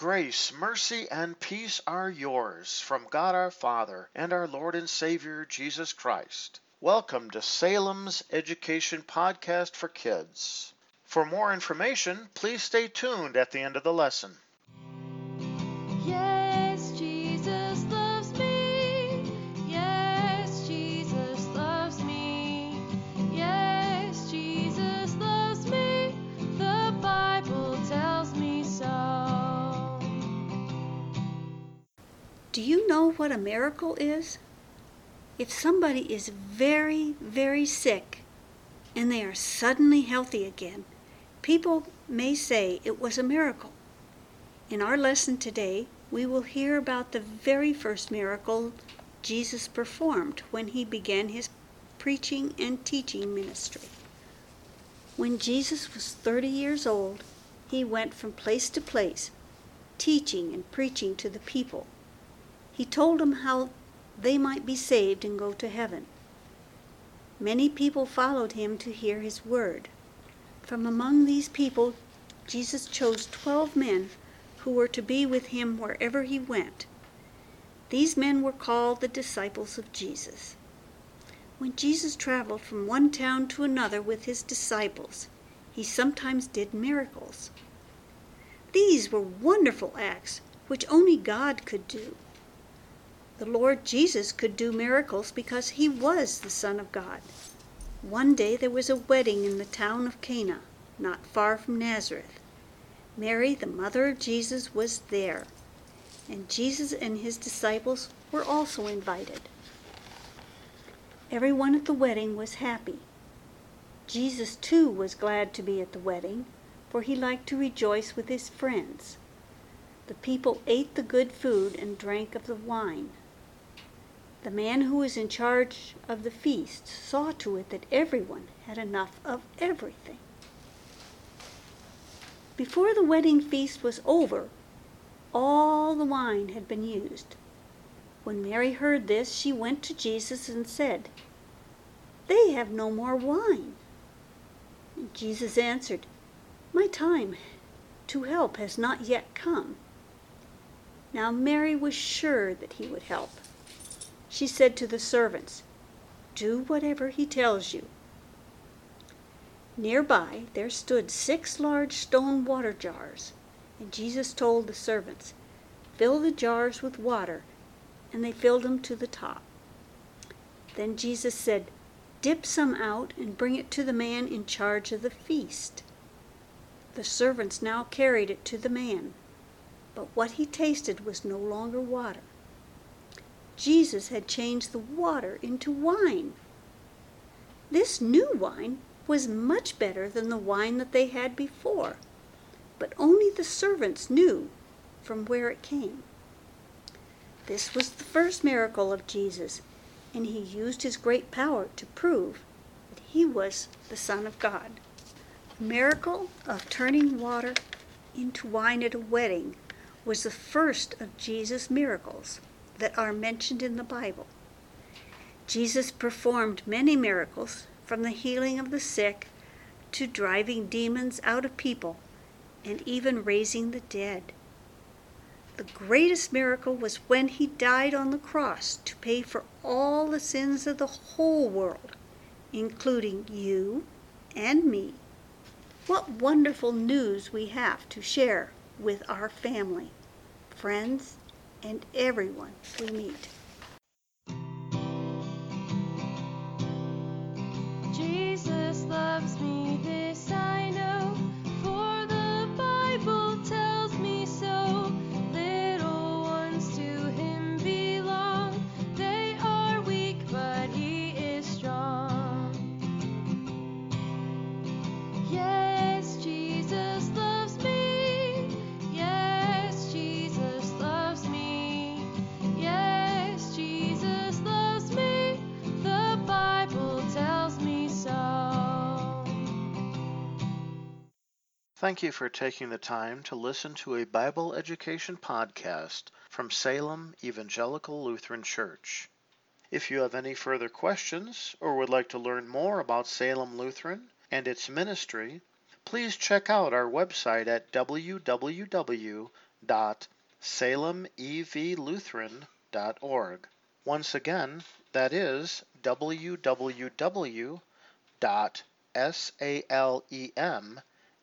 Grace, mercy, and peace are yours from God our Father and our Lord and Savior Jesus Christ. Welcome to Salem's Education Podcast for Kids. For more information, please stay tuned at the end of the lesson. Do you know what a miracle is? If somebody is very, very sick and they are suddenly healthy again, people may say it was a miracle. In our lesson today, we will hear about the very first miracle Jesus performed when he began his preaching and teaching ministry. When Jesus was 30 years old, he went from place to place, teaching and preaching to the people. He told them how they might be saved and go to heaven. Many people followed him to hear his word. From among these people, Jesus chose twelve men who were to be with him wherever he went. These men were called the disciples of Jesus. When Jesus traveled from one town to another with his disciples, he sometimes did miracles. These were wonderful acts which only God could do. The Lord Jesus could do miracles because he was the Son of God. One day there was a wedding in the town of Cana, not far from Nazareth. Mary, the mother of Jesus, was there, and Jesus and his disciples were also invited. Everyone at the wedding was happy. Jesus, too, was glad to be at the wedding, for he liked to rejoice with his friends. The people ate the good food and drank of the wine. The man who was in charge of the feast saw to it that everyone had enough of everything. Before the wedding feast was over, all the wine had been used. When Mary heard this, she went to Jesus and said, They have no more wine. And Jesus answered, My time to help has not yet come. Now Mary was sure that he would help. She said to the servants, Do whatever he tells you. Near by there stood six large stone water jars, and Jesus told the servants, Fill the jars with water, and they filled them to the top. Then Jesus said, Dip some out and bring it to the man in charge of the feast. The servants now carried it to the man, but what he tasted was no longer water. Jesus had changed the water into wine. This new wine was much better than the wine that they had before, but only the servants knew from where it came. This was the first miracle of Jesus, and he used his great power to prove that he was the Son of God. The miracle of turning water into wine at a wedding was the first of Jesus' miracles that are mentioned in the Bible. Jesus performed many miracles from the healing of the sick to driving demons out of people and even raising the dead. The greatest miracle was when he died on the cross to pay for all the sins of the whole world, including you and me. What wonderful news we have to share with our family, friends, and everyone we meet. Thank you for taking the time to listen to a Bible education podcast from Salem Evangelical Lutheran Church. If you have any further questions or would like to learn more about Salem Lutheran and its ministry, please check out our website at www.salemevlutheran.org. Once again, that is www.salemevlutheran.org.